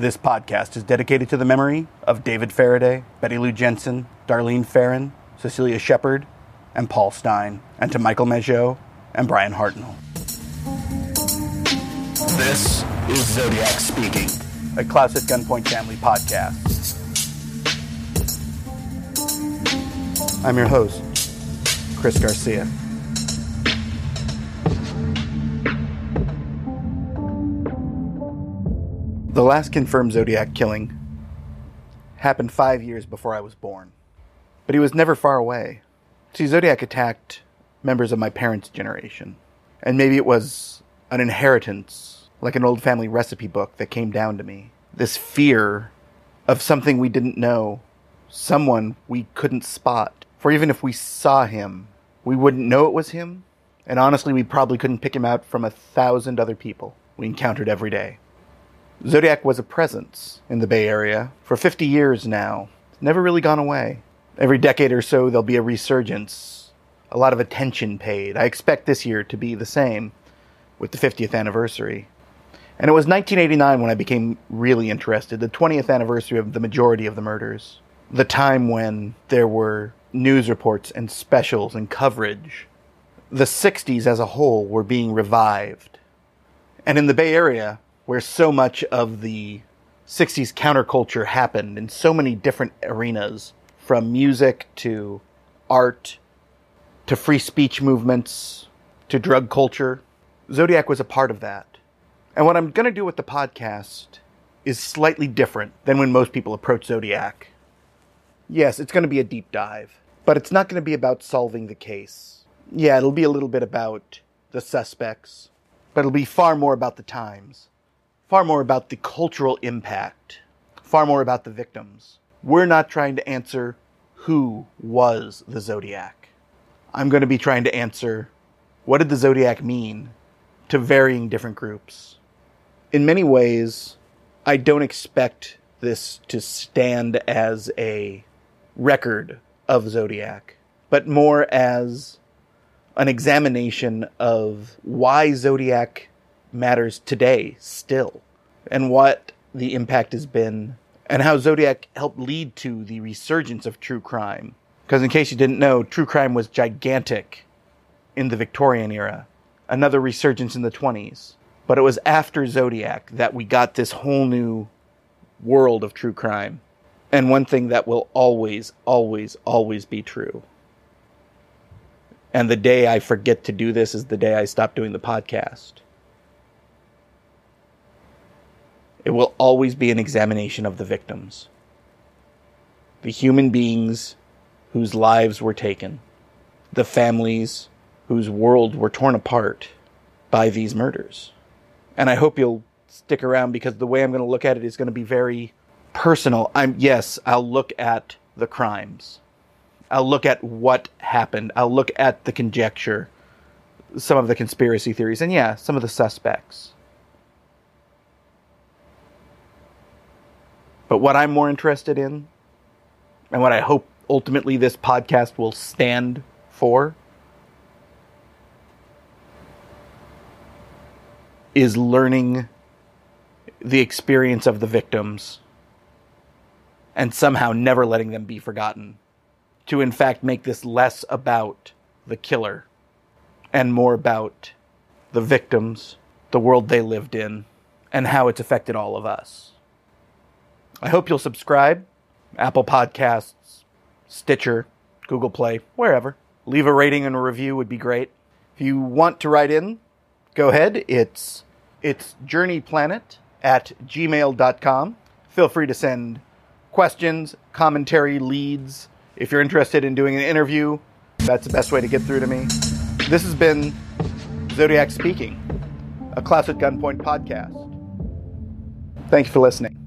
This podcast is dedicated to the memory of David Faraday, Betty Lou Jensen, Darlene Ferrin, Cecilia Shepard, and Paul Stine, and to Michael Mageau and Bryan Hartnell. This is Zodiac Speaking, a Klaus at Gunpoint family podcast. I'm your host, Chris Garcia. The last confirmed Zodiac killing happened five years before I was born. But he was never far away. See, Zodiac attacked members of my parents' generation. And maybe it was an inheritance, like an old family recipe book that came down to me. This fear of something we didn't know, someone we couldn't spot. For even if we saw him, we wouldn't know it was him. And honestly, we probably couldn't pick him out from a thousand other people we encountered every day. Zodiac was a presence in the Bay Area for 50 years now. It's never really gone away. Every decade or so, there'll be a resurgence, a lot of attention paid. I expect this year to be the same with the 50th anniversary. And it was 1989 when I became really interested, the 20th anniversary of the majority of the murders. The time when there were news reports and specials and coverage. The 60s as a whole were being revived. And in the Bay Area, where so much of the 60s counterculture happened in so many different arenas from music to art to free speech movements to drug culture. Zodiac was a part of that. And what I'm going to do with the podcast is slightly different than when most people approach Zodiac. Yes, it's going to be a deep dive, but it's not going to be about solving the case. Yeah, it'll be a little bit about the suspects, but it'll be far more about the times far more about the cultural impact, far more about the victims. We're not trying to answer who was the Zodiac. I'm going to be trying to answer what did the Zodiac mean to varying different groups. In many ways, I don't expect this to stand as a record of Zodiac, but more as an examination of why Zodiac matters today still, and what the impact has been, and how Zodiac helped lead to the resurgence of true crime. Because, in case you didn't know, true crime was gigantic in the Victorian era, another resurgence in the 20s. But it was after Zodiac that we got this whole new world of true crime. And one thing that will always, always, always be true. And the day I forget to do this is the day I stop doing the podcast. It will always be an examination of the victims. The human beings whose lives were taken. The families whose world were torn apart by these murders. And I hope you'll stick around because the way I'm going to look at it is going to be very personal. I'm yes, I'll look at the crimes. I'll look at what happened. I'll look at the conjecture, some of the conspiracy theories, and yeah, some of the suspects. But what I'm more interested in, and what I hope ultimately this podcast will stand for, is learning the experience of the victims and somehow never letting them be forgotten. To, in fact, make this less about the killer and more about the victims, the world they lived in, and how it's affected all of us. I hope you'll subscribe. Apple Podcasts, Stitcher, Google Play, wherever. Leave a rating and a review would be great. If you want to write in, go ahead. It's it's journeyplanet at gmail.com. Feel free to send questions, commentary, leads. If you're interested in doing an interview, that's the best way to get through to me. This has been Zodiac Speaking, a Klaus at Gunpoint podcast. Thank you for listening.